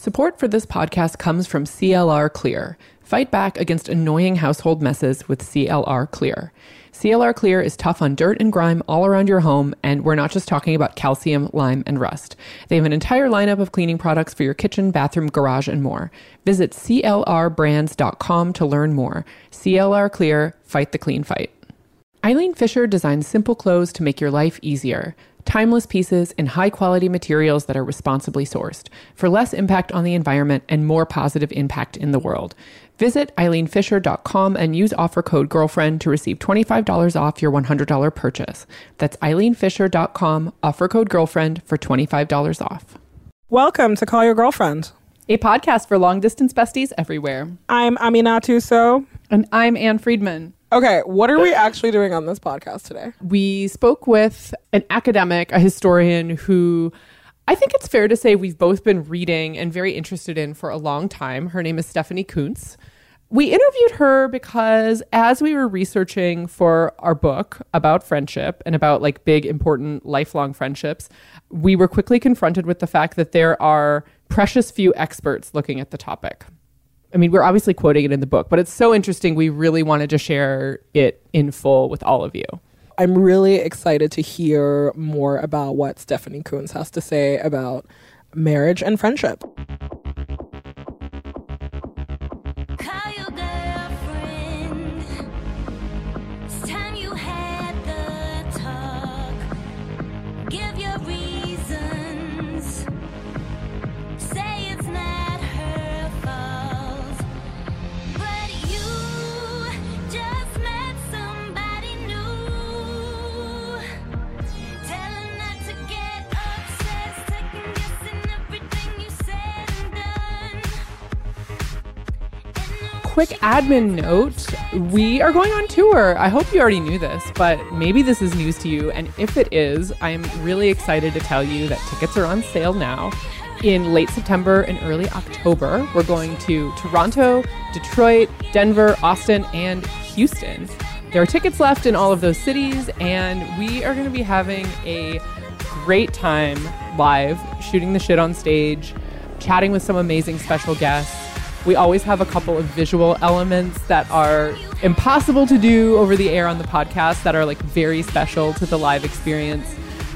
Support for this podcast comes from CLR Clear. Fight back against annoying household messes with CLR Clear. CLR Clear is tough on dirt and grime all around your home, and we're not just talking about calcium, lime, and rust. They have an entire lineup of cleaning products for your kitchen, bathroom, garage, and more. Visit CLRbrands.com to learn more. CLR Clear, fight the clean fight. Eileen Fisher designs simple clothes to make your life easier. Timeless pieces in high quality materials that are responsibly sourced for less impact on the environment and more positive impact in the world. Visit eileenfisher.com and use offer code GIRLFRIEND to receive $25 off your $100 purchase. That's eileenfisher.com, offer code GIRLFRIEND for $25 off. Welcome to Call Your Girlfriend. A podcast for long distance besties everywhere. I'm Aminatou Sow. And I'm Ann Friedman. Okay, what are we actually doing on this podcast today? We spoke with an academic, a historian who I think it's fair to say we've both been reading and very interested in for a long time. Her name is Stephanie Coontz. We interviewed her because as we were researching for our book about friendship and about like big, important, lifelong friendships, we were quickly confronted with the fact that there are precious few experts looking at the topic. I mean, we're obviously quoting it in the book, but it's so interesting. We really wanted to share it in full with all of you. I'm really excited to hear more about what Stephanie Coontz has to say about marriage and friendship. Admin note we are going on tour. I hope you already knew this, but maybe this is news to you. And if it is, I'm really excited to tell you that tickets are on sale now. In late September and early October, we're going to Toronto, Detroit, Denver, Austin, and Houston. There are tickets left in all of those cities, and we are going to be having a great time live, shooting the shit on stage, chatting with some amazing special guests we always have a couple of visual elements that are impossible to do over the air on the podcast that are like very special to the live experience.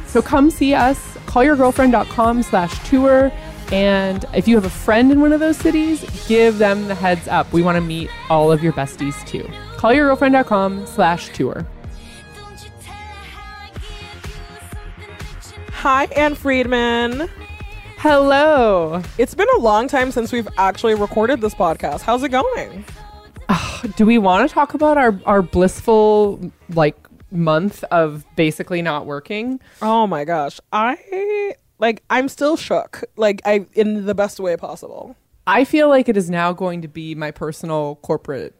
So come see us, callyourgirlfriend.com slash tour. And if you have a friend in one of those cities, give them the heads up. We want to meet all of your besties too. Callyourgirlfriend.com slash tour. Hi, Ann Friedman. Hello. It's been a long time since we've actually recorded this podcast. How's it going? Uh, do we want to talk about our, our blissful, like, month of basically not working? Oh my gosh. I, like, I'm still shook. Like, I, in the best way possible. I feel like it is now going to be my personal corporate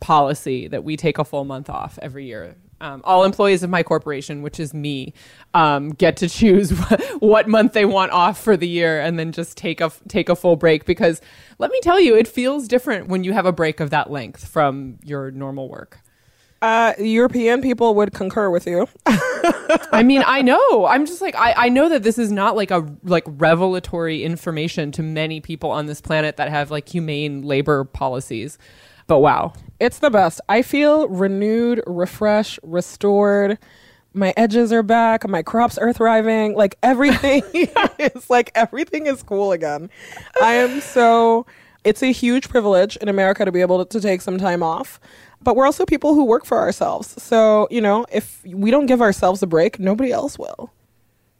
policy that we take a full month off every year um, all employees of my corporation, which is me, um, get to choose what month they want off for the year, and then just take a take a full break. Because let me tell you, it feels different when you have a break of that length from your normal work. Uh, European people would concur with you. I mean, I know. I'm just like I, I know that this is not like a like revelatory information to many people on this planet that have like humane labor policies. But wow. It's the best. I feel renewed, refreshed, restored. My edges are back. My crops are thriving. Like everything is like everything is cool again. I am so it's a huge privilege in America to be able to, to take some time off. But we're also people who work for ourselves. So, you know, if we don't give ourselves a break, nobody else will.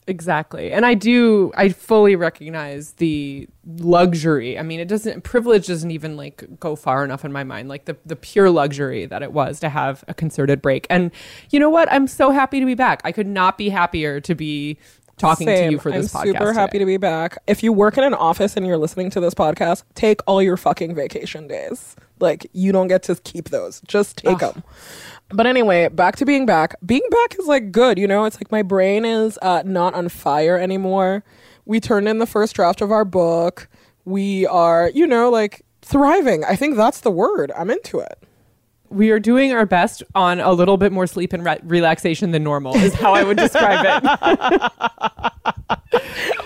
Exactly. And I do I fully recognize the luxury. I mean, it doesn't privilege doesn't even like go far enough in my mind. Like the the pure luxury that it was to have a concerted break. And you know what? I'm so happy to be back. I could not be happier to be talking Same. to you for this I'm podcast. super happy today. to be back. If you work in an office and you're listening to this podcast, take all your fucking vacation days. Like you don't get to keep those. Just take them. But anyway, back to being back. Being back is like good, you know? It's like my brain is uh, not on fire anymore. We turned in the first draft of our book. We are, you know, like thriving. I think that's the word. I'm into it. We are doing our best on a little bit more sleep and re- relaxation than normal, is how I would describe it.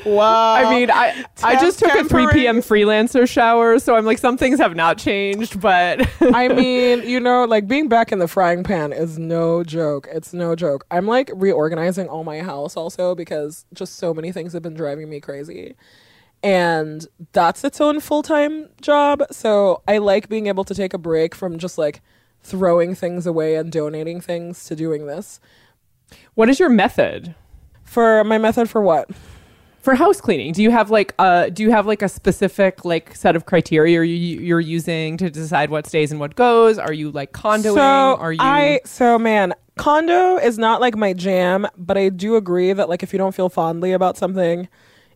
Wow. I mean, I I just took a 3 p.m. freelancer shower, so I'm like, some things have not changed, but I mean, you know, like being back in the frying pan is no joke. It's no joke. I'm like reorganizing all my house also because just so many things have been driving me crazy. And that's its own full time job. So I like being able to take a break from just like throwing things away and donating things to doing this. what is your method? For my method for what? for house cleaning do you have like a do you have like a specific like set of criteria you, you're using to decide what stays and what goes are you like Kondoing So are you I so man, Kondo is not like my jam, but I do agree that like if you don't feel fondly about something,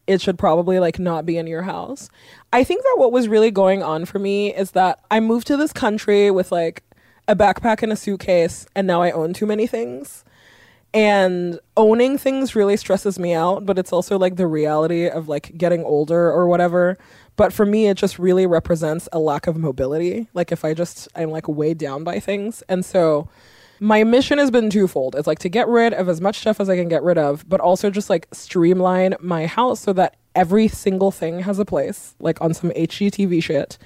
it should probably like not be in your house. I think that what was really going on for me is that I moved to this country with like a backpack and a suitcase and now I own too many things. And owning things really stresses me out, but it's also like the reality of like getting older or whatever. But for me, it just really represents a lack of mobility. Like if I just, I'm like weighed down by things. And so my mission has been twofold. It's like to get rid of as much stuff as I can get rid of, but also just like streamline my house so that every single thing has a place, like on some HGTV shit.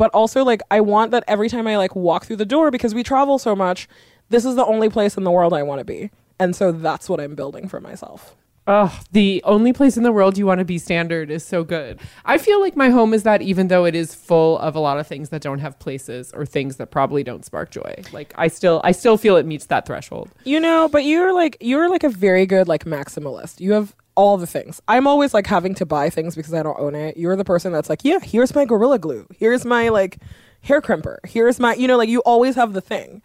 But also like I want that every time I like walk through the door because we travel so much, this is the only place in the world I want to be. And so that's what I'm building for myself. Ugh, the only place in the world you want to be standard is so good. I feel like my home is that even though it is full of a lot of things that don't have places or things that probably don't spark joy. Like I still I still feel it meets that threshold. You know, but you're like you're like a very good like maximalist. You have all the things. I'm always like having to buy things because I don't own it. You're the person that's like, yeah, here's my gorilla glue. Here's my like hair crimper. Here's my you know, like you always have the thing.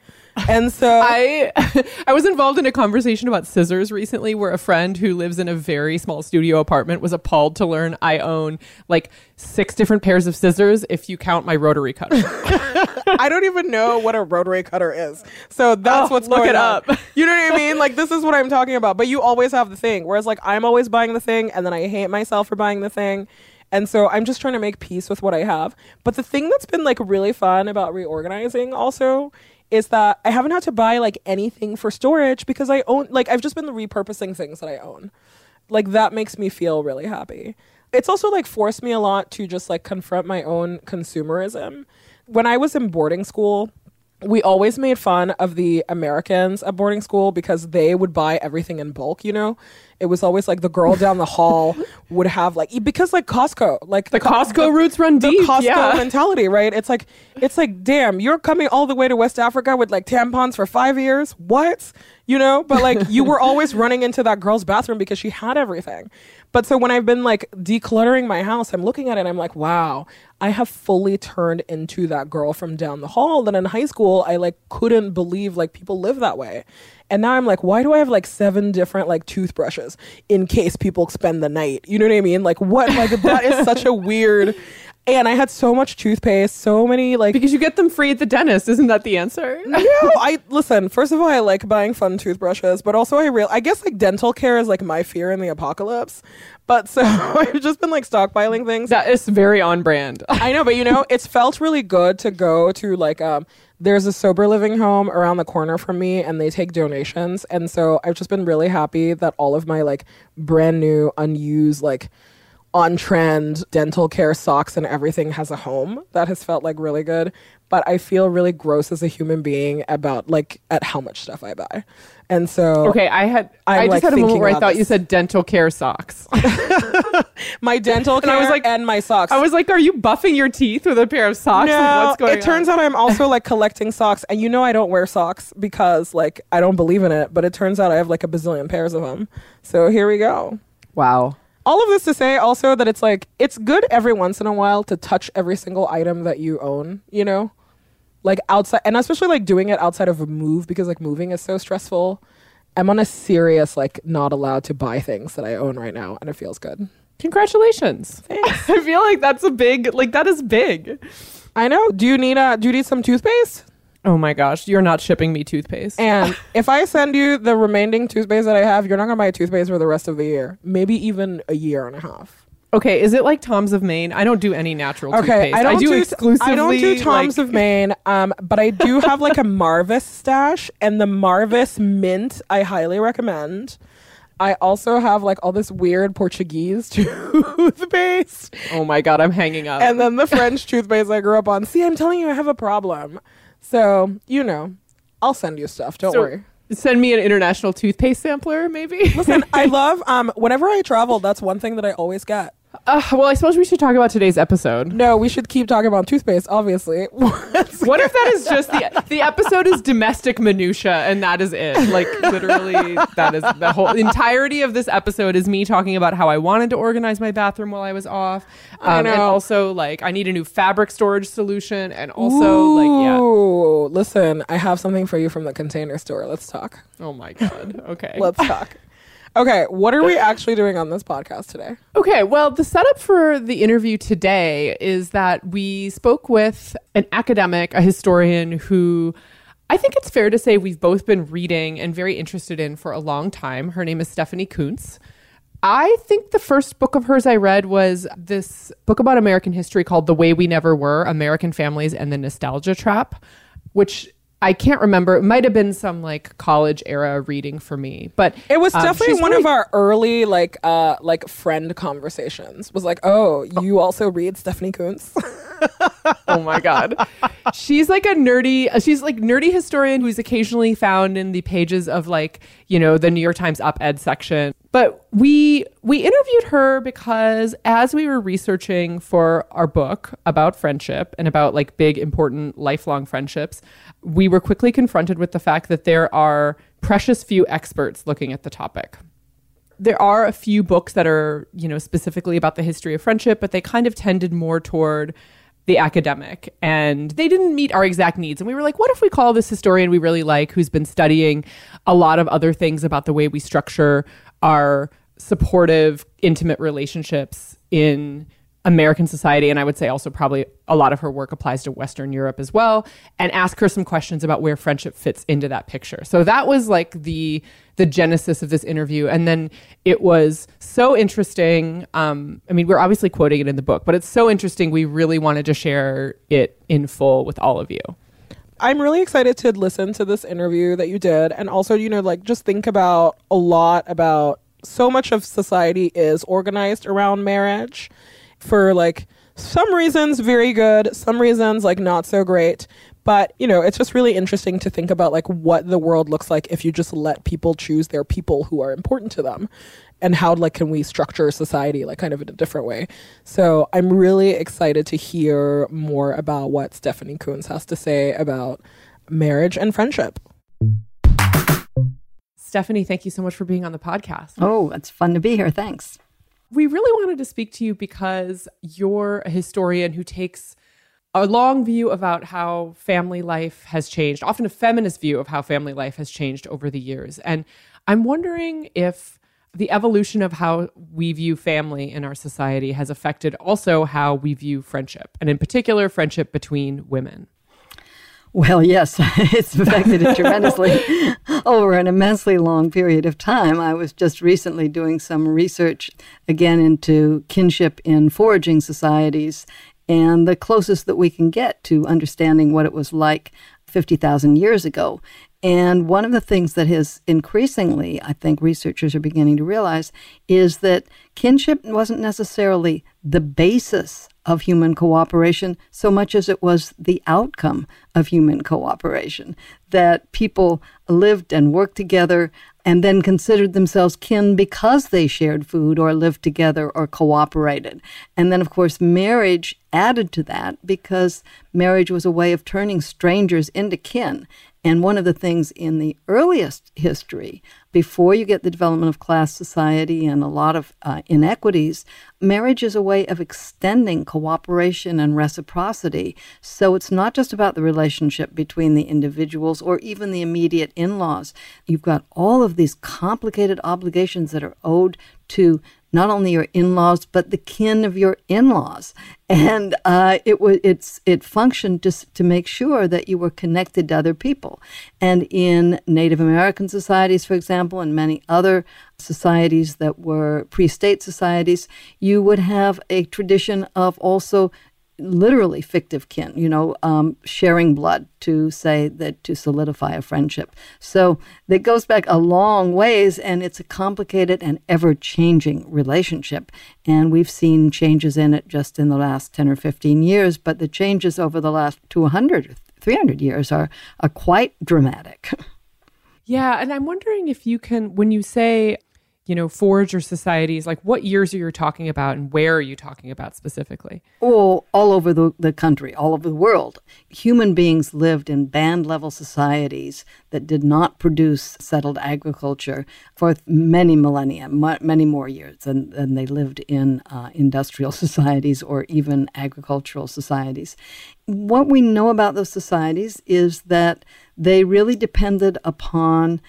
And so I I was involved in a conversation about scissors recently where a friend who lives in a very small studio apartment was appalled to learn I own like six different pairs of scissors if you count my rotary cutter. I don't even know what a rotary cutter is. So that's Oh, what's look going it on. up. You know what I mean? Like this is what I'm talking about. But you always have the thing. Whereas like I'm always buying the thing and then I hate myself for buying the thing. And so I'm just trying to make peace with what I have. But the thing that's been like really fun about reorganizing also is that I haven't had to buy like anything for storage because I own like I've just been repurposing things that I own. Like that makes me feel really happy. It's also like forced me a lot to just like confront my own consumerism. When I was in boarding school, we always made fun of the Americans at boarding school because they would buy everything in bulk, you know? It was always like the girl down the hall would have like because like Costco, like The Co- Costco roots run the deep. Costco yeah. mentality, right? It's like it's like, damn, you're coming all the way to West Africa with like tampons for five years. What? You know? But like you were always running into that girl's bathroom because she had everything. But so when I've been like decluttering my house, I'm looking at it and I'm like, wow, I have fully turned into that girl from down the hall that in high school I like couldn't believe like people live that way. And now I'm like, why do I have like seven different like toothbrushes in case people spend the night? You know what I mean? Like what like that is such a weird and I had so much toothpaste, so many like because you get them free at the dentist, isn't that the answer? no, I listen. First of all, I like buying fun toothbrushes, but also I real. I guess like dental care is like my fear in the apocalypse. But so I've just been like stockpiling things. That is very on brand. I know, but you know, it's felt really good to go to like um. There's a sober living home around the corner from me, and they take donations. And so I've just been really happy that all of my like brand new, unused, like on trend dental care socks and everything has a home. That has felt like really good. But I feel really gross as a human being about like at how much stuff I buy. And so Okay, I had I'm, I just like, had a moment where I thought you said dental care socks. my dental care I was like- and my socks. I was like, are you buffing your teeth with a pair of socks? no, Like, what's going it turns out I'm also like collecting socks, and you know I don't wear socks because like I don't believe in it. But it turns out I have like a bazillion pairs of them. So here we go. Wow. All of this to say also that it's like it's good every once in a while to touch every single item that you own. You know, like outside, and especially like doing it outside of a move because like moving is so stressful. I'm on a serious like not allowed to buy things that I own right now, and it feels good. Congratulations. Thanks. I feel like that's a big like that is big. I know. Do you need a? Do you need some toothpaste? Oh my gosh, you're not shipping me toothpaste. And if I send you the remaining toothpaste that I have, you're not gonna buy toothpaste for the rest of the year. Maybe even a year and a half. Okay, is it like Tom's of Maine? I don't do any natural Okay, toothpaste. I don't do, do exclusively. I don't do Tom's like- of Maine, um, but I do have like a Marvis stash, and the Marvis mint I highly recommend. I also have like all this weird Portuguese toothpaste, Oh my god, I'm hanging up. and then the French toothpaste I grew up on. See, I'm telling you, I have a problem. So you know, I'll send you stuff. Don't So- worry. Send me an international toothpaste sampler, maybe. Listen, I love um whenever I travel, that's one thing that I always get. Uh, well, I suppose we should talk about today's episode. No, we should keep talking about toothpaste, obviously. What if that is just the the episode is domestic minutia and that is it? Like literally, that is the whole entirety of this episode is me talking about how I wanted to organize my bathroom while I was off, um, and also like I need a new fabric storage solution, and also like yeah. Listen, I have something for you from the container store. Let's talk. Oh my god. Okay. Let's talk. Okay, what are we actually doing on this podcast today? Okay, well, the setup for the interview today is that we spoke with an academic, a historian who I think it's fair to say we've both been reading and very interested in for a long time. Her name is Stephanie Coontz. I think the first book of hers I read was this book about American history called The Way We Never Were American Families and the Nostalgia Trap, which I can't remember. It might have been some like college era reading for me, but It was um, definitely one really- of our early like uh like friend conversations. Was like, "Oh, you also read Stephanie Coontz?" oh my god she's like a nerdy uh, she's like nerdy historian who's occasionally found in the pages of like you know the new york times op-ed section. But we we interviewed her because as we were researching for our book about friendship and about like big important lifelong friendships we were quickly confronted with the fact that there are precious few experts looking at the topic. There are a few books that are, you know, specifically about the history of friendship, but they kind of tended more toward the academic and they didn't meet our exact needs. And we were like, what if we call this historian we really like, who's been studying a lot of other things about the way we structure our supportive, intimate relationships in American society, and I would say also probably a lot of her work applies to Western Europe as well, and ask her some questions about where friendship fits into that picture. So that was like the the genesis of this interview, and then it was so interesting. Um, I mean, we're obviously quoting it in the book, but it's so interesting. We really wanted to share it in full with all of you. I'm really excited to listen to this interview that you did and also, you know, like just think about a lot about so much of society is organized around marriage for like some reasons very good, some reasons like not so great. But, you know, it's just really interesting to think about like what the world looks like if you just let people choose their people who are important to them and how like can we structure society like kind of in a different way. So, I'm really excited to hear more about what Stephanie Coontz has to say about marriage and friendship. Stephanie, thank you so much for being on the podcast. Oh, it's fun to be here. Thanks. We really wanted to speak to you because you're a historian who takes a long view about how family life has changed, often a feminist view of how family life has changed over the years. And I'm wondering if the evolution of how we view family in our society has affected also how we view friendship, and in particular, friendship between women. Well, yes, it's affected it tremendously over an immensely long period of time. I was just recently doing some research again into kinship in foraging societies and the closest that we can get to understanding what it was like 50,000 years ago. And one of the things that has increasingly, I think researchers are beginning to realize, is that kinship wasn't necessarily the basis of human cooperation so much as it was the outcome of human cooperation. That people lived and worked together and then considered themselves kin because they shared food or lived together or cooperated. And then, of course, marriage added to that because marriage was a way of turning strangers into kin. And one of the things in the earliest history, before you get the development of class society and a lot of uh, inequities, marriage is a way of extending cooperation and reciprocity. So it's not just about the relationship between the individuals or even the immediate in laws. You've got all of these complicated obligations that are owed to not only your in-laws but the kin of your in-laws, and uh, it was it's it functioned just to make sure that you were connected to other people. And in Native American societies, for example, and many other societies that were pre-state societies, you would have a tradition of also literally fictive kin, you know, um, sharing blood to say that to solidify a friendship. So that goes back a long ways, and it's a complicated and ever changing relationship. And we've seen changes in it just in the last 10 or 15 years, but the changes over the last 200 300 years are, are quite dramatic. Yeah, and I'm wondering if you can, when you say you know, forager societies, like what years are you talking about and where are you talking about specifically? Oh, all over the, the country, all over the world. Human beings lived in band level societies that did not produce settled agriculture for many millennia, many more years than, than they lived in uh, industrial societies or even agricultural societies. What we know about those societies is that they really depended upon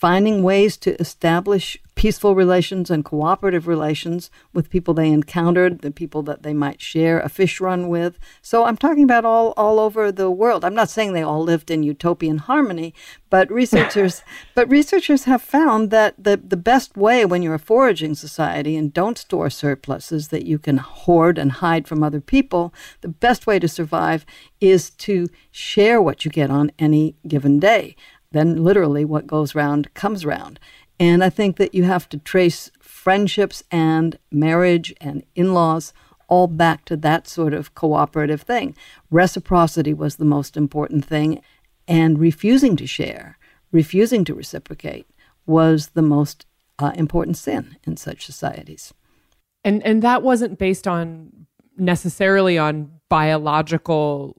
finding ways to establish peaceful relations and cooperative relations with people they encountered, the people that they might share a fish run with. So I'm talking about all, all over the world. I'm not saying they all lived in utopian harmony, but researchers but researchers have found that the, the best way when you're a foraging society and don't store surpluses that you can hoard and hide from other people, the best way to survive is to share what you get on any given day then literally what goes round comes round. And I think that you have to trace friendships and marriage and in laws all back to that sort of cooperative thing. Reciprocity was the most important thing, and refusing to share, refusing to reciprocate, was the most uh, important sin in such societies. And and that wasn't based on necessarily on biological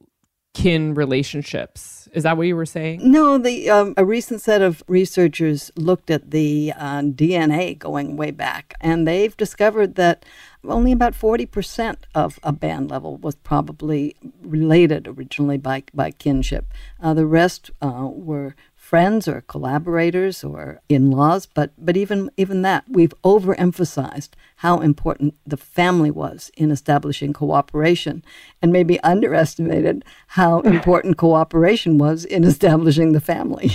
kin relationships. Is that what you were saying? No, the um, a recent set of researchers looked at the uh, DNA going way back, and they've discovered that only about forty percent of a band level was probably related originally by by kinship. Uh, the rest uh, were friends or collaborators or in-laws but but even even that we've overemphasized how important the family was in establishing cooperation and maybe underestimated how important cooperation was in establishing the family.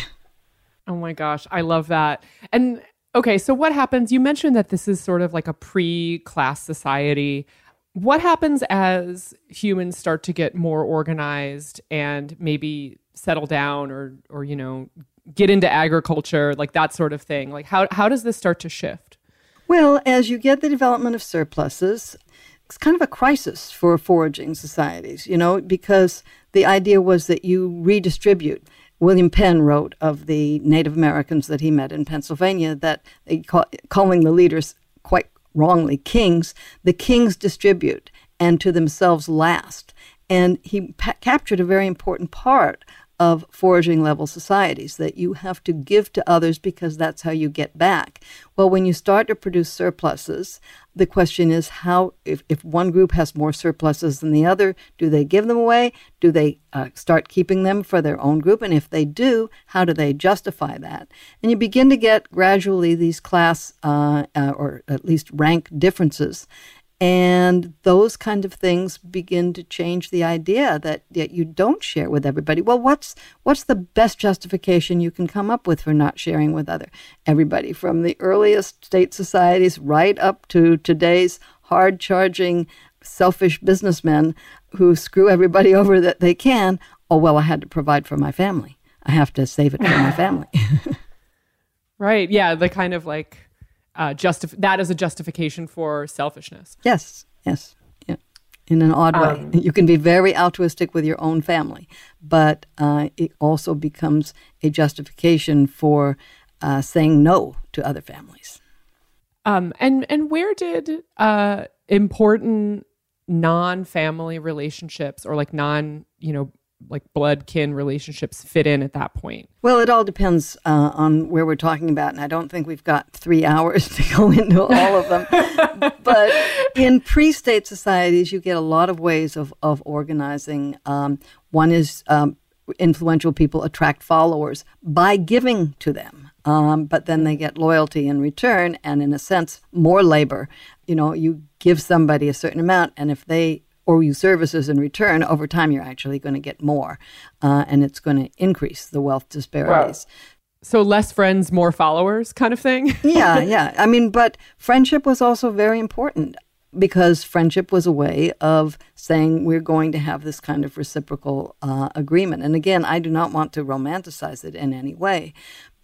Oh my gosh i love that. And okay so what happens you mentioned that this is sort of like a pre-class society. What happens as humans start to get more organized and maybe settle down or or you know get into agriculture like that sort of thing. Like how how does this start to shift? Well as you get the development of surpluses it's kind of a crisis for foraging societies you know because the idea was that you redistribute. William Penn wrote of the Native Americans that he met in Pennsylvania that call, calling the leaders quite wrongly kings, the kings distribute and to themselves last. And he pa- captured a very important part of foraging level societies that you have to give to others because that's how you get back. Well, when you start to produce surpluses, the question is how, if, if one group has more surpluses than the other, do they give them away? Do they uh, start keeping them for their own group? And if they do, how do they justify that? And you begin to get gradually these class uh, uh, or at least rank differences and those kind of things begin to change the idea that, that you don't share with everybody. Well, what's what's the best justification you can come up with for not sharing with other everybody from the earliest state societies right up to today's hard charging selfish businessmen who screw everybody over that they can. Oh well, I had to provide for my family. I have to save it for my family. right. Yeah, the kind of like uh, justif- that is a justification for selfishness. Yes, yes, yeah. In an odd um, way, you can be very altruistic with your own family, but uh, it also becomes a justification for uh, saying no to other families. Um, and and where did uh, important non-family relationships or like non you know like blood kin relationships fit in at that point? Well, it all depends uh, on where we're talking about, and I don't think we've got three hours to go into all of them. but in pre-state societies, you get a lot of ways of of organizing. Um, one is um, influential people attract followers by giving to them. um, but then they get loyalty in return, and in a sense, more labor. You know, you give somebody a certain amount, and if they or you services in return, over time you're actually going to get more, uh, and it's going to increase the wealth disparities. Wow. So less friends, more followers, kind of thing. yeah, yeah. I mean, but friendship was also very important because friendship was a way of saying we're going to have this kind of reciprocal uh, agreement. And again, I do not want to romanticize it in any way,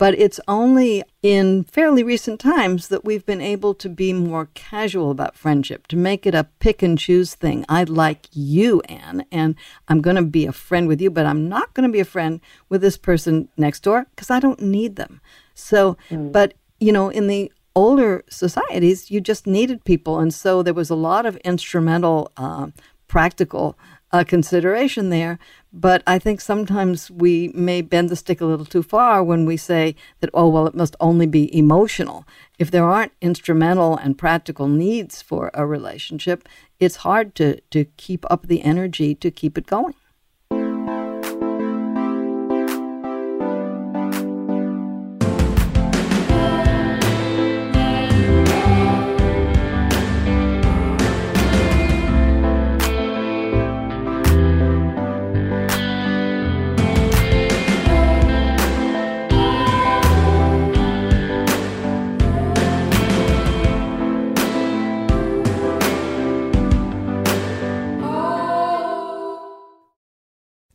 but it's only in fairly recent times that we've been able to be more casual about friendship, to make it a pick and choose thing. I like you, Ann, and I'm going to be a friend with you, but I'm not going to be a friend with this person next door because I don't need them. So, mm. but you know, in the older societies, you just needed people. And so there was a lot of instrumental, uh, practical uh, consideration there. But I think sometimes we may bend the stick a little too far when we say that, oh, well, it must only be emotional. If there aren't instrumental and practical needs for a relationship, it's hard to, to keep up the energy to keep it going.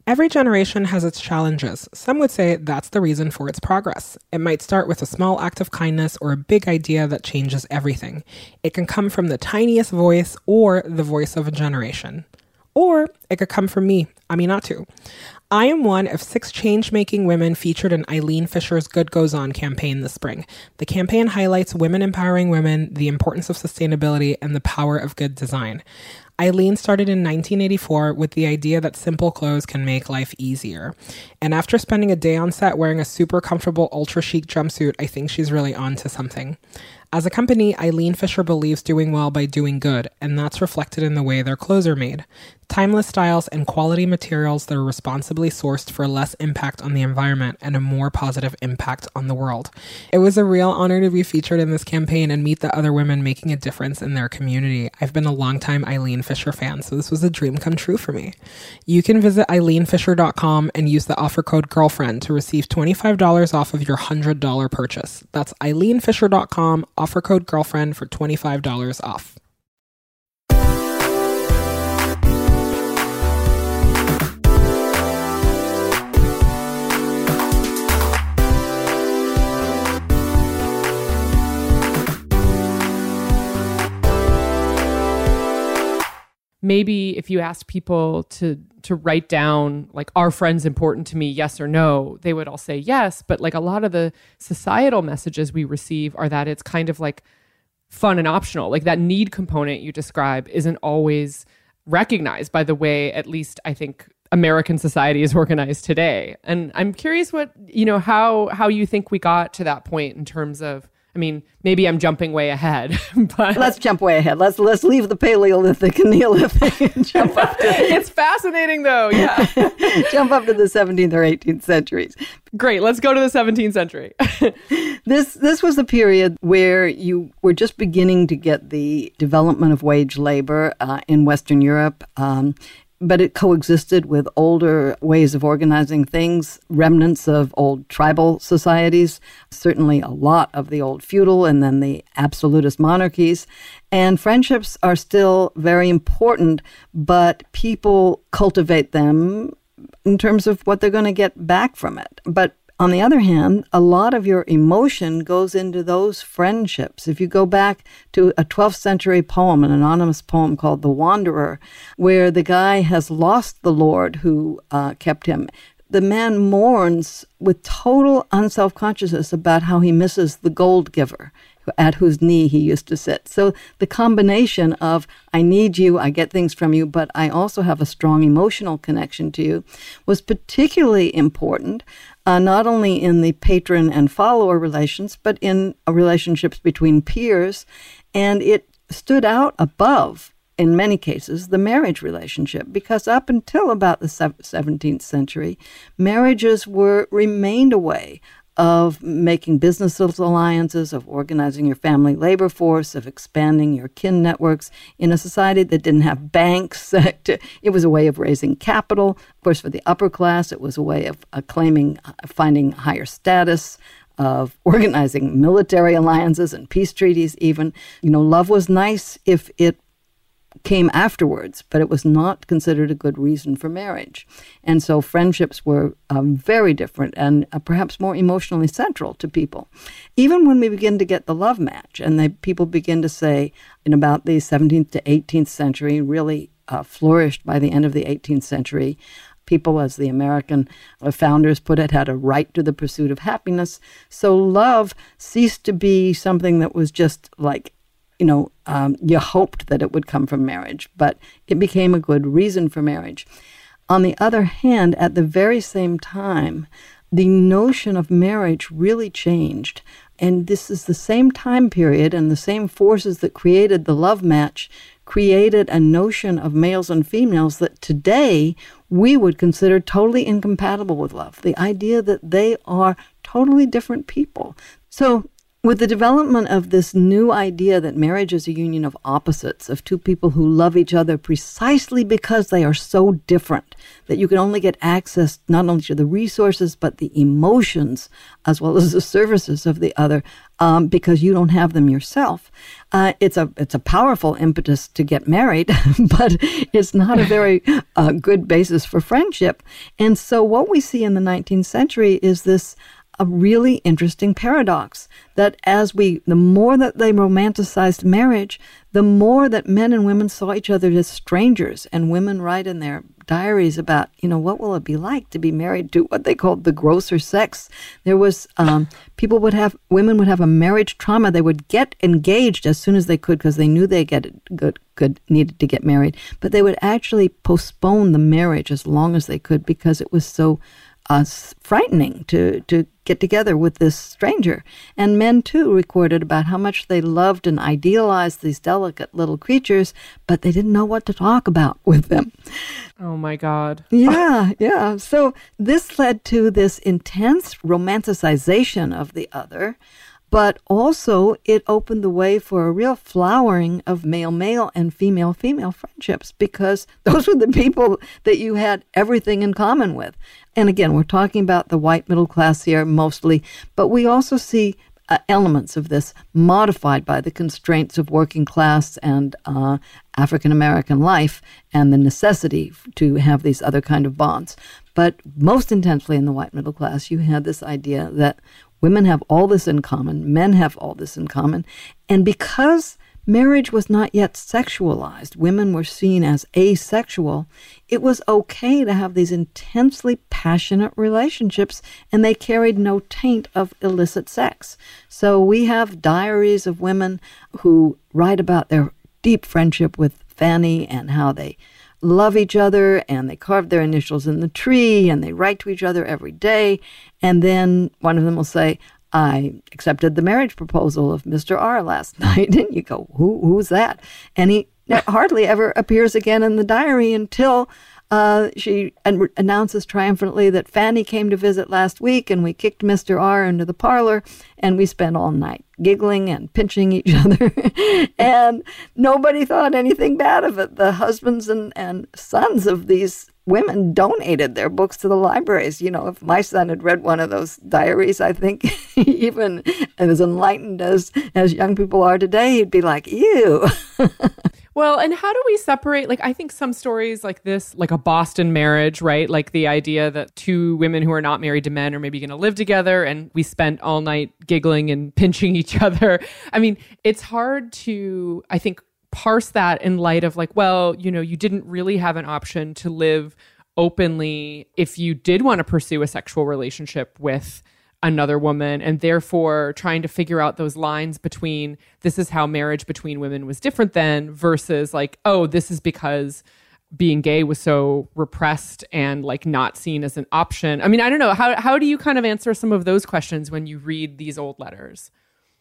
Every generation has its challenges. Some would say that's the reason for its progress. It might start with a small act of kindness or a big idea that changes everything. It can come from the tiniest voice or the voice of a generation. Or it could come from me, Aminatou. I am one of six change making women featured in Eileen Fisher's Good Goes On campaign this spring. The campaign highlights women empowering women, the importance of sustainability, and the power of good design. Eileen started in 1984 with the idea that simple clothes can make life easier. And after spending a day on set wearing a super comfortable ultra chic jumpsuit, I think she's really on to something. As a company, Eileen Fisher believes doing well by doing good, and that's reflected in the way their clothes are made timeless styles, and quality materials that are responsibly sourced for less impact on the environment and a more positive impact on the world. It was a real honor to be featured in this campaign and meet the other women making a difference in their community. I've been a longtime Eileen Fisher fan, so this was a dream come true for me. You can visit eileenfisher.com and use the offer code GIRLFRIEND to receive $25 off of your $100 purchase. That's eileenfisher.com, offer code GIRLFRIEND for $25 off. Maybe if you asked people to to write down like are friends important to me? Yes or no? they would all say yes but like a lot of the societal messages we receive are that it's kind of like fun and optional. Like that need component you describe isn't always recognized by the way at least i think american society is organized today. And i'm curious what you know how how you think we got to that point in terms of I mean, maybe I'm jumping way ahead, but let's jump way ahead. Let's let's leave the Paleolithic and Neolithic and jump up to. it's fascinating, though. Yeah, jump up to the 17th or 18th centuries. Great. Let's go to the 17th century. this this was the period where you were just beginning to get the development of wage labor uh, in Western Europe. Um, but it coexisted with older ways of organizing things, remnants of old tribal societies, certainly a lot of the old feudal and then the absolutist monarchies. And friendships are still very important, but people cultivate them in terms of what they're going to get back from it. But on the other hand, a lot of your emotion goes into those friendships. If you go back to a 12th century poem, an anonymous poem called The Wanderer, where the guy has lost the Lord who uh, kept him, the man mourns with total unself consciousness about how he misses the gold giver at whose knee he used to sit. So the combination of I need you, I get things from you, but I also have a strong emotional connection to you was particularly important uh, not only in the patron and follower relations, but in uh, relationships between peers. And it stood out above, in many cases, the marriage relationship, because up until about the 17th century, marriages were remained a way of making business alliances, of organizing your family labor force, of expanding your kin networks in a society that didn't have banks. it was a way of raising capital. Of course, for the upper class, it was a way of uh, claiming, uh, finding higher status, of organizing military alliances and peace treaties, even. You know, love was nice if it came afterwards, but it was not considered a good reason for marriage. And so friendships were um, very different and uh, perhaps more emotionally central to people. Even when we begin to get the love match, and they, people begin to say in about the 17th to 18th century, really uh, flourished by the end of the 18th century, people, as the American uh, founders put it, had a right to the pursuit of happiness. So love ceased to be something that was just like you know, um, you hoped that it would come from marriage, but it became a good reason for marriage. On the other hand, at the very same time, the notion of marriage really changed. And this is the same time period and the same forces that created the love match created a notion of males and females that today we would consider totally incompatible with love. The idea that they are totally different people. So with the development of this new idea that marriage is a union of opposites, of two people who love each other precisely because they are so different, that you can only get access not only to the resources, but the emotions as well as the services of the other um, because you don't have them yourself. Uh, it's, a, it's a powerful impetus to get married, but it's not a very uh, good basis for friendship. And so, what we see in the 19th century is this a really interesting paradox that as we, the more that they romanticized marriage, the more that men and women saw each other as strangers. And women write in their diaries about, you know, what will it be like to be married to what they called the grosser sex. There was, um, people would have, women would have a marriage trauma. They would get engaged as soon as they could because they knew they get good, needed to get married. But they would actually postpone the marriage as long as they could because it was so uh, frightening to, to get together with this stranger. And men, too, recorded about how much they loved and idealized these delicate little creatures, but they didn't know what to talk about with them. Oh my God. Yeah, yeah. So this led to this intense romanticization of the other but also it opened the way for a real flowering of male male and female female friendships because those were the people that you had everything in common with. And again, we're talking about the white middle class here mostly, but we also see uh, elements of this modified by the constraints of working class and uh, African American life and the necessity to have these other kind of bonds. But most intensely in the white middle class, you had this idea that Women have all this in common, men have all this in common. And because marriage was not yet sexualized, women were seen as asexual, it was okay to have these intensely passionate relationships, and they carried no taint of illicit sex. So we have diaries of women who write about their deep friendship with Fanny and how they love each other and they carve their initials in the tree and they write to each other every day. And then one of them will say, I accepted the marriage proposal of Mr. R last night. And you go, Who, who's that? And he hardly ever appears again in the diary until uh, she an- announces triumphantly that Fanny came to visit last week and we kicked Mr. R into the parlor and we spent all night giggling and pinching each other. and nobody thought anything bad of it. The husbands and, and sons of these women donated their books to the libraries. You know, if my son had read one of those diaries, I think even as enlightened as as young people are today, he'd be like, "Ew." Well, and how do we separate? Like, I think some stories like this, like a Boston marriage, right? Like the idea that two women who are not married to men are maybe going to live together and we spent all night giggling and pinching each other. I mean, it's hard to, I think, parse that in light of like, well, you know, you didn't really have an option to live openly if you did want to pursue a sexual relationship with another woman and therefore trying to figure out those lines between this is how marriage between women was different then versus like oh this is because being gay was so repressed and like not seen as an option. I mean, I don't know. How how do you kind of answer some of those questions when you read these old letters?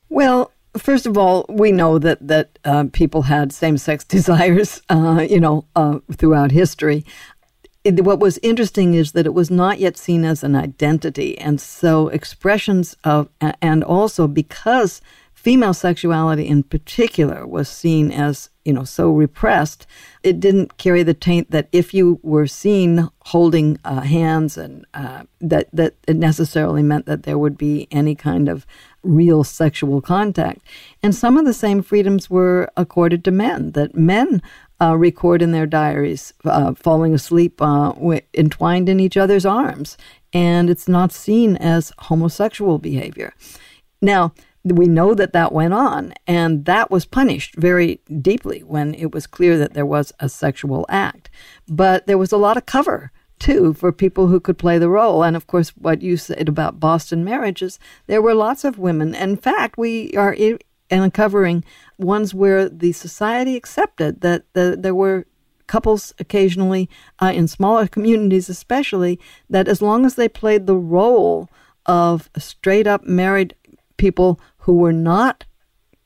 Well, first of all, we know that that uh, people had same sex desires, uh, you know, uh, throughout history it, what was interesting is that it was not yet seen as an identity. And so expressions of, and also because female sexuality in particular was seen as, you know, so repressed, it didn't carry the taint that if you were seen holding uh, hands and uh, that, that it necessarily meant that there would be any kind of real sexual contact. And some of the same freedoms were accorded to men, that men uh, record in their diaries uh, falling asleep uh, w- entwined in each other's arms, and it's not seen as homosexual behavior. Now, we know that that went on, and that was punished very deeply when it was clear that there was a sexual act. But there was a lot of cover too for people who could play the role. And of course, what you said about Boston marriages, there were lots of women. In fact, we are uncovering ones where the society accepted that the, there were couples occasionally uh, in smaller communities, especially that as long as they played the role of straight up married people who were not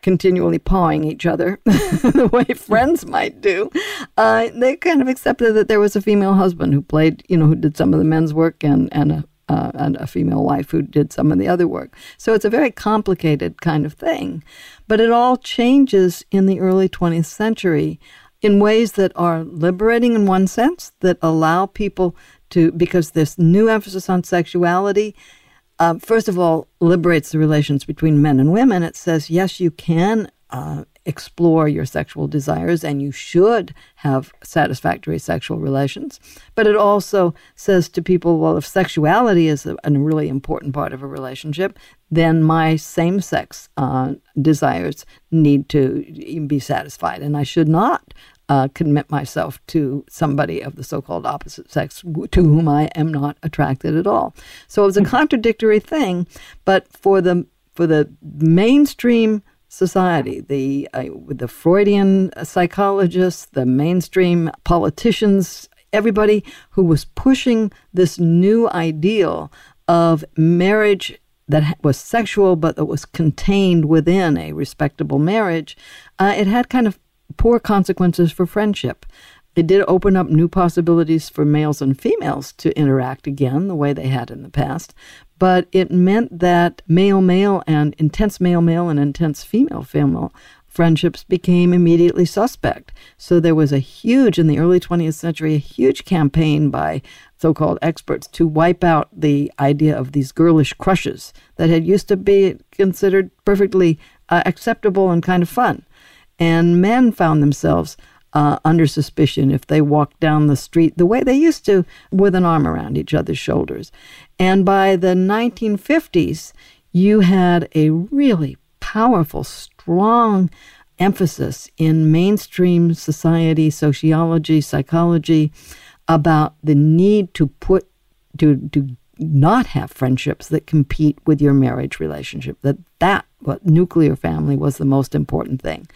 continually pawing each other the way friends might do, uh, they kind of accepted that there was a female husband who played, you know, who did some of the men's work and, and a uh, and a female wife who did some of the other work. So it's a very complicated kind of thing. But it all changes in the early 20th century in ways that are liberating in one sense, that allow people to, because this new emphasis on sexuality, uh, first of all, liberates the relations between men and women. It says, yes, you can uh, explore your sexual desires and you should have satisfactory sexual relations. But it also says to people, well, if sexuality is a, a really important part of a relationship, then my same sex uh, desires need to be satisfied. And I should not uh, commit myself to somebody of the so called opposite sex to whom I am not attracted at all. So it was a contradictory thing, but for the for the mainstream society, the uh, the Freudian psychologists, the mainstream politicians, everybody who was pushing this new ideal of marriage that was sexual but that was contained within a respectable marriage, uh, it had kind of poor consequences for friendship. It did open up new possibilities for males and females to interact again the way they had in the past, but it meant that male male and intense male male and intense female female friendships became immediately suspect. So there was a huge, in the early 20th century, a huge campaign by so called experts to wipe out the idea of these girlish crushes that had used to be considered perfectly uh, acceptable and kind of fun. And men found themselves uh, under suspicion if they walked down the street the way they used to with an arm around each other's shoulders. And by the 1950s, you had a really powerful, strong emphasis in mainstream society, sociology, psychology about the need to put, to, to not have friendships that compete with your marriage relationship, that that, what nuclear family was the most important thing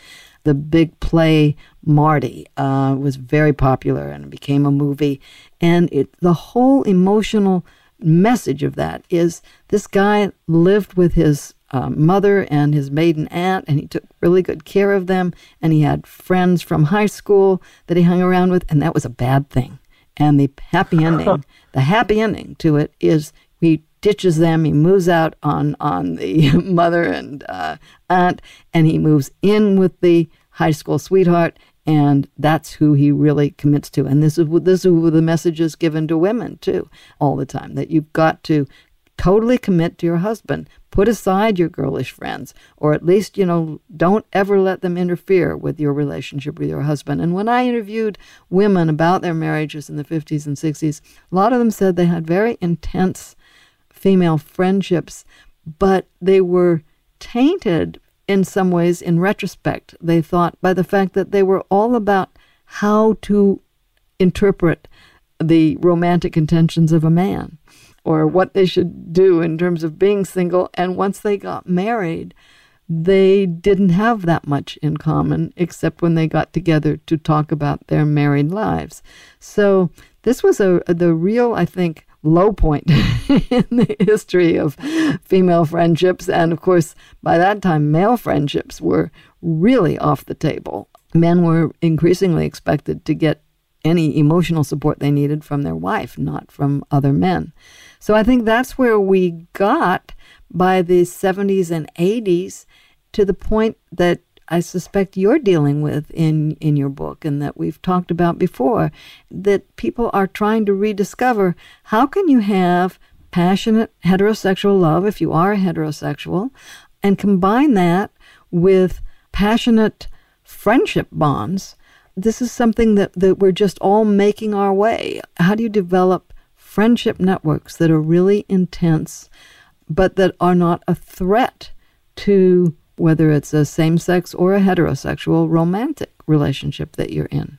the big play Marty uh, was very popular and it became a movie. And it, the whole emotional message of that is this guy lived with his uh, mother and his maiden aunt, and he took really good care of them. And he had friends from high school that he hung around with, and that was a bad thing. And the happy ending, the happy ending to it is he ditches them. He moves out on on the mother and uh, aunt, and he moves in with the high school sweetheart, and that's who he really commits to. And this is this is the messages given to women too, all the time that you've got to totally commit to your husband. Put aside your girlish friends, or at least, you know, don't ever let them interfere with your relationship with your husband. And when I interviewed women about their marriages in the 50s and 60s, a lot of them said they had very intense female friendships, but they were tainted in some ways in retrospect, they thought by the fact that they were all about how to interpret the romantic intentions of a man or what they should do in terms of being single. And once they got married, they didn't have that much in common except when they got together to talk about their married lives. So this was a the real, I think, low point in the history of female friendships. And of course, by that time, male friendships were really off the table. Men were increasingly expected to get any emotional support they needed from their wife, not from other men. So I think that's where we got by the 70s and 80s to the point that I suspect you're dealing with in, in your book and that we've talked about before that people are trying to rediscover how can you have passionate heterosexual love if you are heterosexual and combine that with passionate friendship bonds. This is something that, that we're just all making our way. How do you develop friendship networks that are really intense, but that are not a threat to whether it's a same sex or a heterosexual romantic relationship that you're in.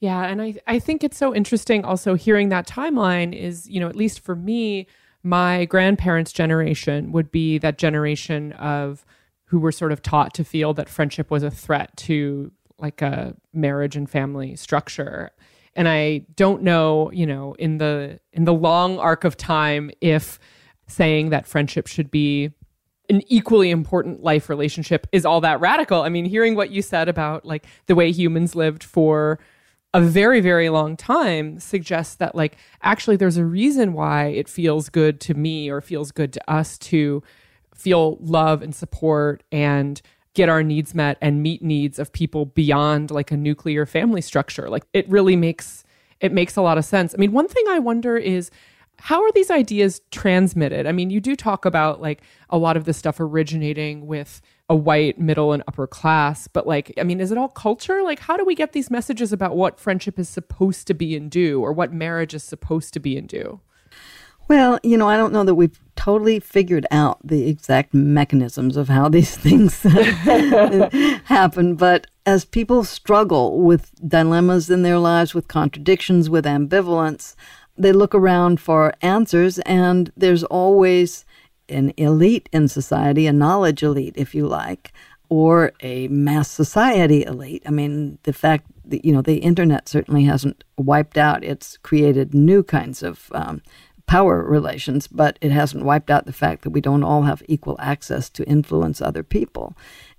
Yeah, and I I think it's so interesting also hearing that timeline is, you know, at least for me, my grandparents' generation would be that generation of who were sort of taught to feel that friendship was a threat to like a marriage and family structure. And I don't know, you know, in the in the long arc of time if saying that friendship should be an equally important life relationship is all that radical. I mean, hearing what you said about like the way humans lived for a very very long time suggests that like actually there's a reason why it feels good to me or feels good to us to feel love and support and get our needs met and meet needs of people beyond like a nuclear family structure like it really makes it makes a lot of sense i mean one thing i wonder is how are these ideas transmitted? I mean, you do talk about like a lot of this stuff originating with a white middle and upper class, but like, I mean, is it all culture? Like, how do we get these messages about what friendship is supposed to be and do, or what marriage is supposed to be and do? Well, you know, I don't know that we've totally figured out the exact mechanisms of how these things happen, but as people struggle with dilemmas in their lives, with contradictions, with ambivalence, they look around for answers, and there's always an elite in society, a knowledge elite, if you like, or a mass society elite. I mean, the fact that, you know, the internet certainly hasn't wiped out, it's created new kinds of um, power relations, but it hasn't wiped out the fact that we don't all have equal access to influence other people.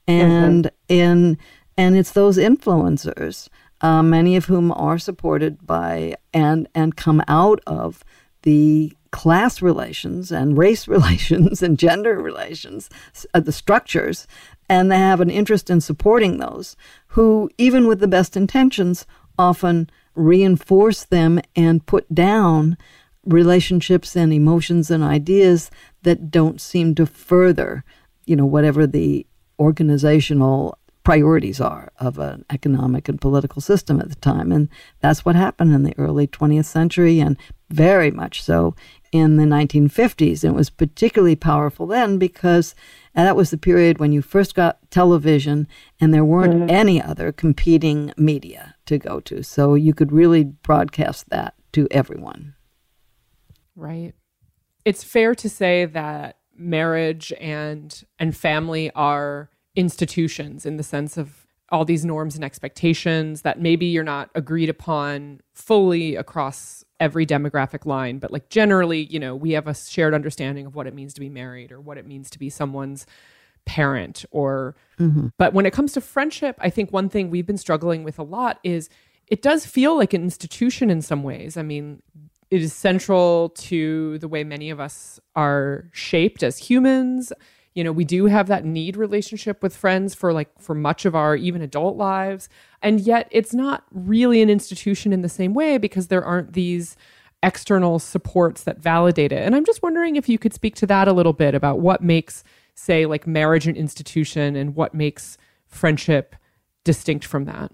And mm-hmm. in and it's those influencers uh, many of whom are supported by and and come out of the class relations and race relations and gender relations, uh, the structures, and they have an interest in supporting those who, even with the best intentions, often reinforce them and put down relationships and emotions and ideas that don't seem to further, you know, whatever the organizational priorities are of an economic and political system at the time. And that's what happened in the early 20th century and very much so in the 1950s. And it was particularly powerful then because that was the period when you first got television and there weren't mm-hmm. any other competing media to go to. So you could really broadcast that to everyone. Right. It's fair to say that marriage and and family are institutions in the sense of all these norms and expectations that maybe you're not agreed upon fully across every demographic line but like generally you know we have a shared understanding of what it means to be married or what it means to be someone's parent or mm-hmm. but when it comes to friendship i think one thing we've been struggling with a lot is it does feel like an institution in some ways i mean it is central to the way many of us are shaped as humans you know we do have that need relationship with friends for like for much of our even adult lives. And yet it's not really an institution in the same way because there aren't these external supports that validate it. And i'm just wondering if you could speak to that a little bit about what makes say like marriage an institution and what makes friendship distinct from that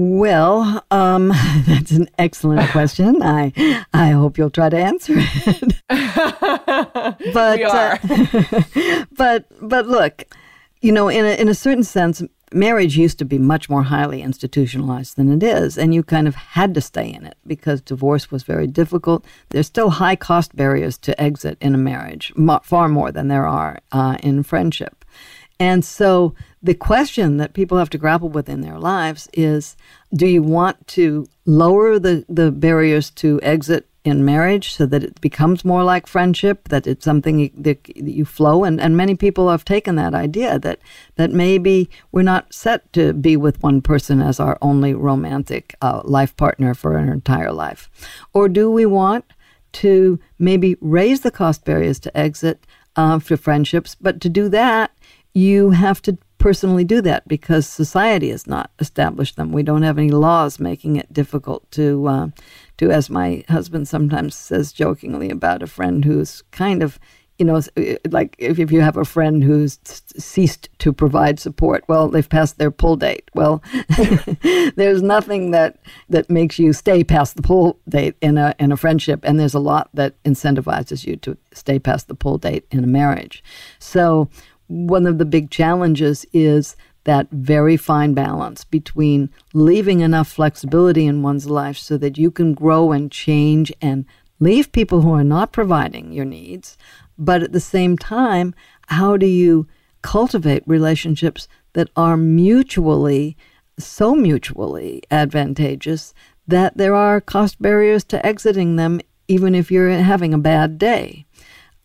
well, um, that's an excellent question. I I hope you'll try to answer it. but. Uh, but but look, you know, in a, in a certain sense, marriage used to be much more highly institutionalized than it is, and you kind of had to stay in it because divorce was very difficult. There's still high cost barriers to exit in a marriage, far more than there are uh, in friendship. And so the question that people have to grapple with in their lives is do you want to lower the, the barriers to exit in marriage so that it becomes more like friendship, that it's something that you flow. And, and many people have taken that idea that, that maybe we're not set to be with one person as our only romantic uh, life partner for an entire life. Or do we want to maybe raise the cost barriers to exit uh, for friendships? But to do that, you have to personally do that because society has not established them. We don't have any laws making it difficult to uh, to, as my husband sometimes says jokingly about a friend who's kind of, you know, uh, like if, if you have a friend who's ceased to provide support, well, they've passed their pull date. Well, there's nothing that that makes you stay past the pull date in a in a friendship, and there's a lot that incentivizes you to stay past the pull date in a marriage. So one of the big challenges is that very fine balance between leaving enough flexibility in one's life so that you can grow and change and leave people who are not providing your needs. But at the same time, how do you cultivate relationships that are mutually, so mutually advantageous that there are cost barriers to exiting them, even if you're having a bad day?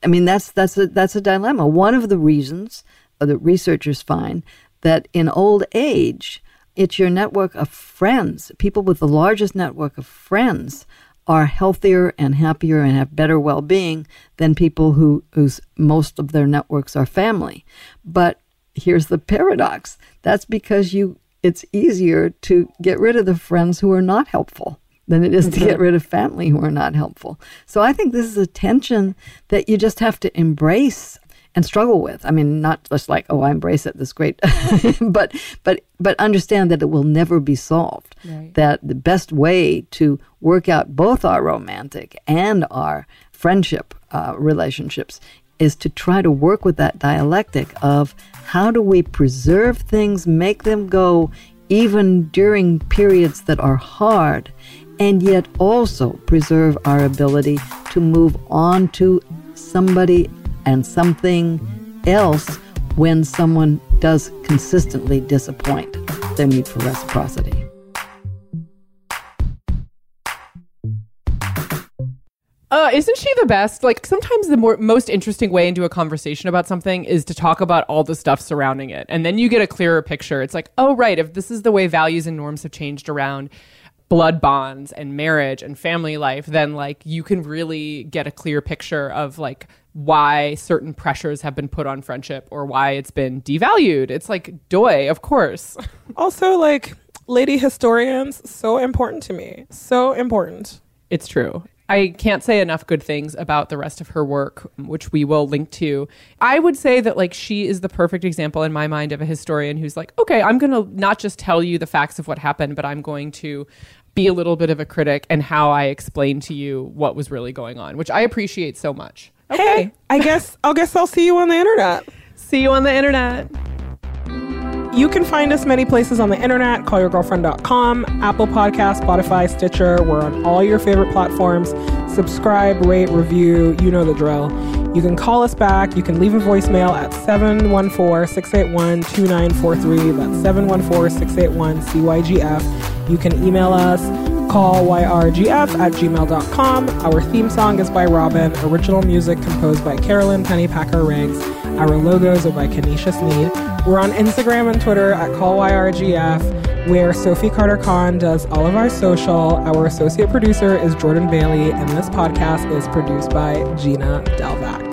I mean, that's, that's, a, that's a dilemma. One of the reasons uh, that researchers find that in old age, it's your network of friends. People with the largest network of friends are healthier and happier and have better well-being than people who whose most of their networks are family. But here's the paradox. That's because you it's easier to get rid of the friends who are not helpful than it is to get rid of family who are not helpful. So I think this is a tension that you just have to embrace and struggle with. I mean, not just like, oh, I embrace it, this great, but but but understand that it will never be solved. Right. That the best way to work out both our romantic and our friendship uh, relationships is to try to work with that dialectic of how do we preserve things, make them go even during periods that are hard, and yet also preserve our ability to move on to somebody and something else when someone does consistently disappoint their need for reciprocity. Uh, isn't she the best? Like sometimes the more most interesting way into a conversation about something is to talk about all the stuff surrounding it, and then you get a clearer picture. It's like, oh right, if this is the way values and norms have changed around blood bonds and marriage and family life, then like you can really get a clear picture of like why certain pressures have been put on friendship or why it's been devalued. It's like doy, of course. also, like lady historians, so important to me. So important. It's true. I can't say enough good things about the rest of her work, which we will link to. I would say that like she is the perfect example in my mind of a historian who's like, okay, I'm going to not just tell you the facts of what happened, but I'm going to be a little bit of a critic and how I explain to you what was really going on, which I appreciate so much. Okay. Hey, I guess I'll guess I'll see you on the internet. See you on the internet. You can find us many places on the internet, callyourgirlfriend.com, Apple Podcast, Spotify, Stitcher. We're on all your favorite platforms. Subscribe, rate, review, you know the drill. You can call us back. You can leave a voicemail at 714-681-2943. That's 714-681-CYGF. You can email us call yrgf at gmail.com. Our theme song is by Robyn. Original music composed by Carolyn Pennypacker Riggs. Our logos are by Kenesha Sneed. We're on Instagram and Twitter at callyrgf, where Sophie Carter Khan does all of our social. Our associate producer is Jordan Bailey, and this podcast is produced by Gina Delvac.